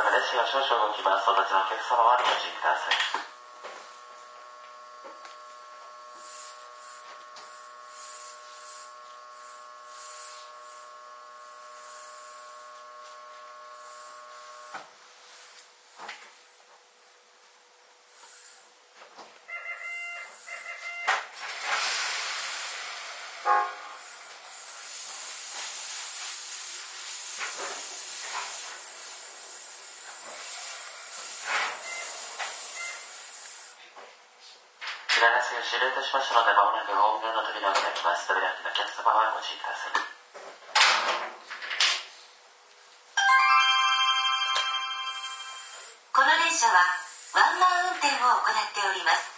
様で列車が少々動きます。お立ちのお客様はご注意ください。終了いたしましたので、まもなくホームの扉を開きます。扉開きのお客様はご注意ください。この電車はワンマン運転を行っております。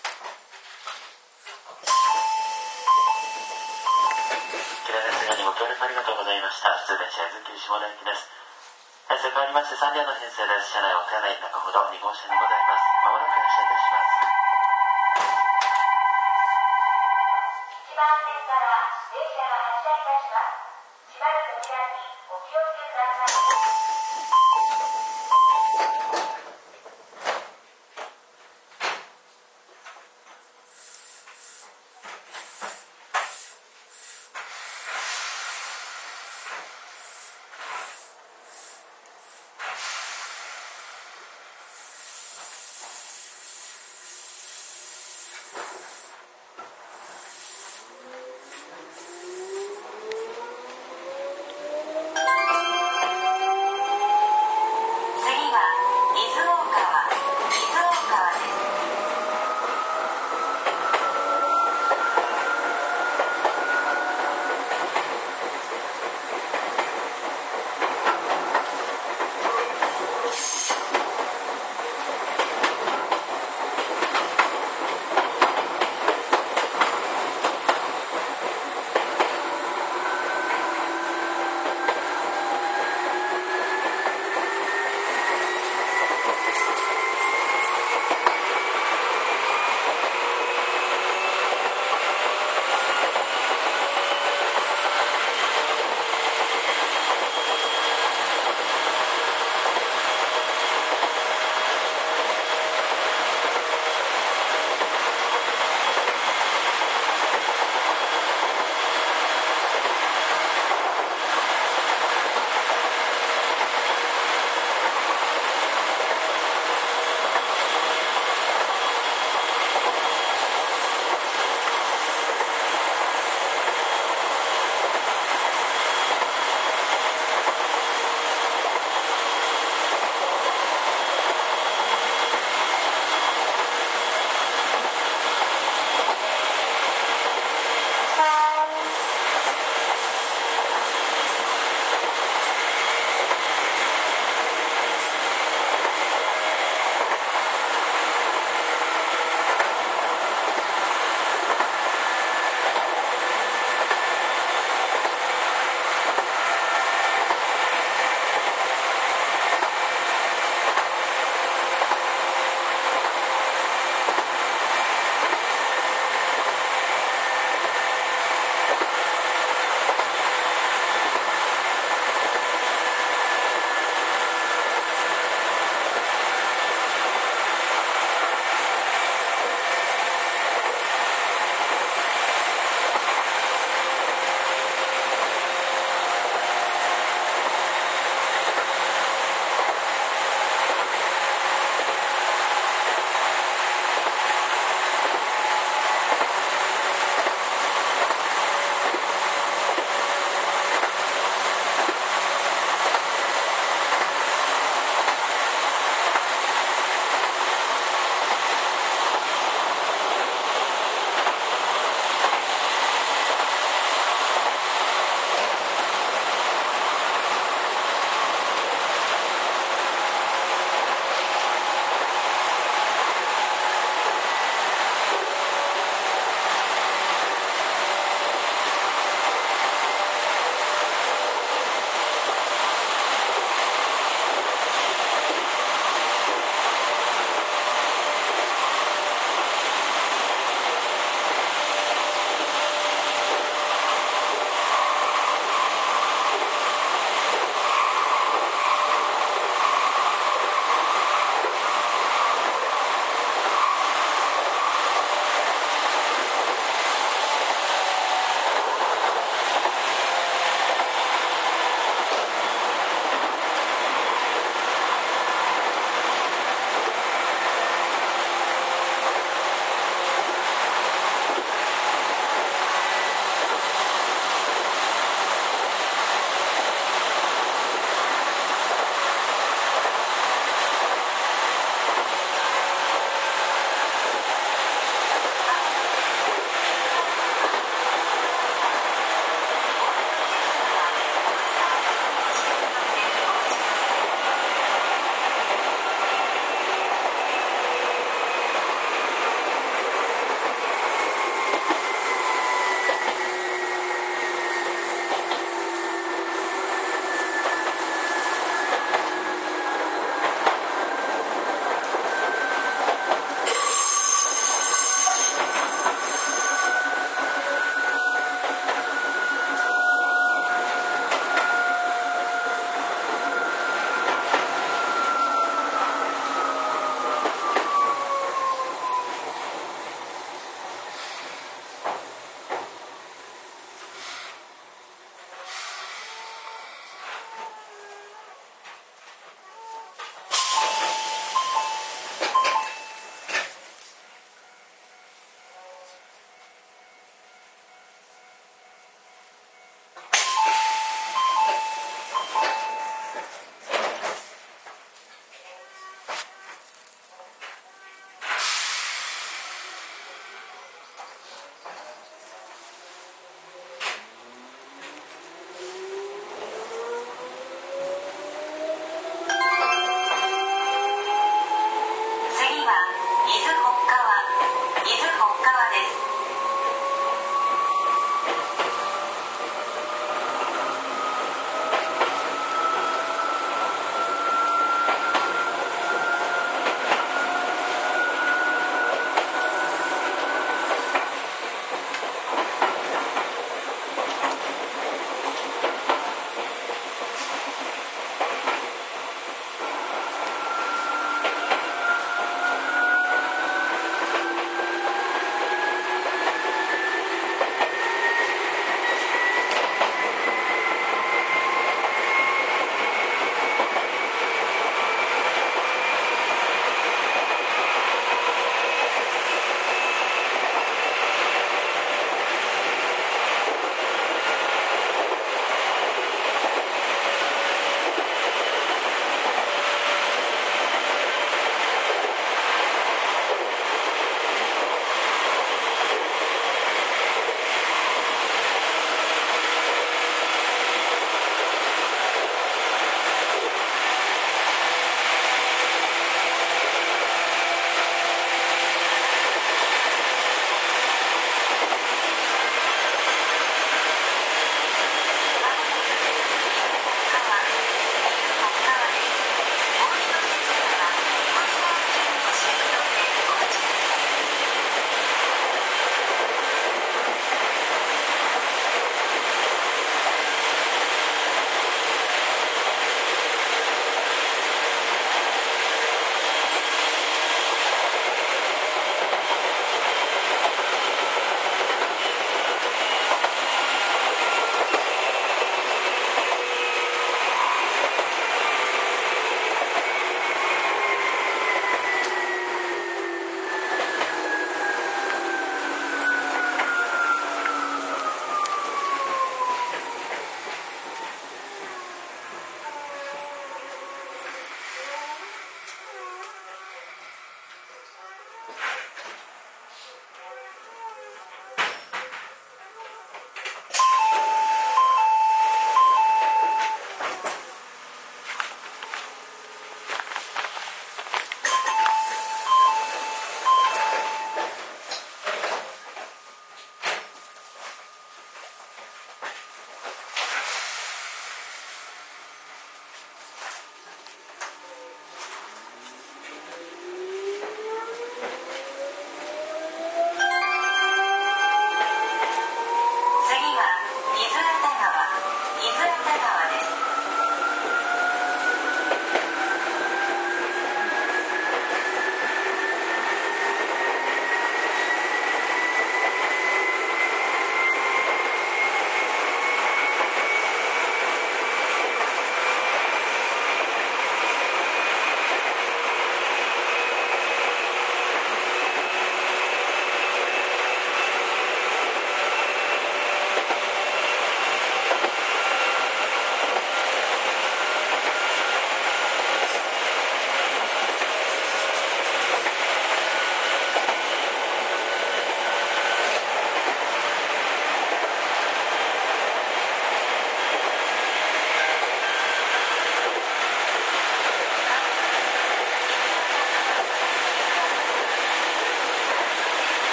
キラですがにご協力ありがとうございました。普通電車伊豆急下田行きです。変わりまして3両の編成です。車内お手洗い中ほど2号車にございます。まもなく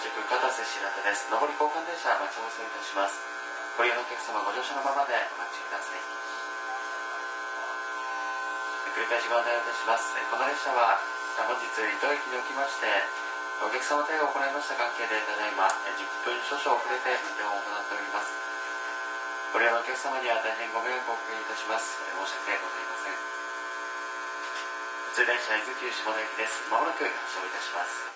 到着片瀬白田です。上り交換電車待ち合わせいたします。ご利用のお客様ご乗車のままでお待ちください。繰り返しご案内いたします。この列車は本日伊東駅におきましてお客様対応を行いました関係でただいま10分少々遅れて運転を行っております。ご利用のお客様には大変ご迷惑をおかけいたします。申し訳ございません。普通電車伊豆急下田駅です。まもなく発車をいたします。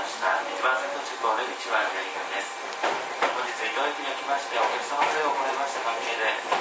ました一番先の地方の一番です本日移動駅におきましてお客様数を超えました関係で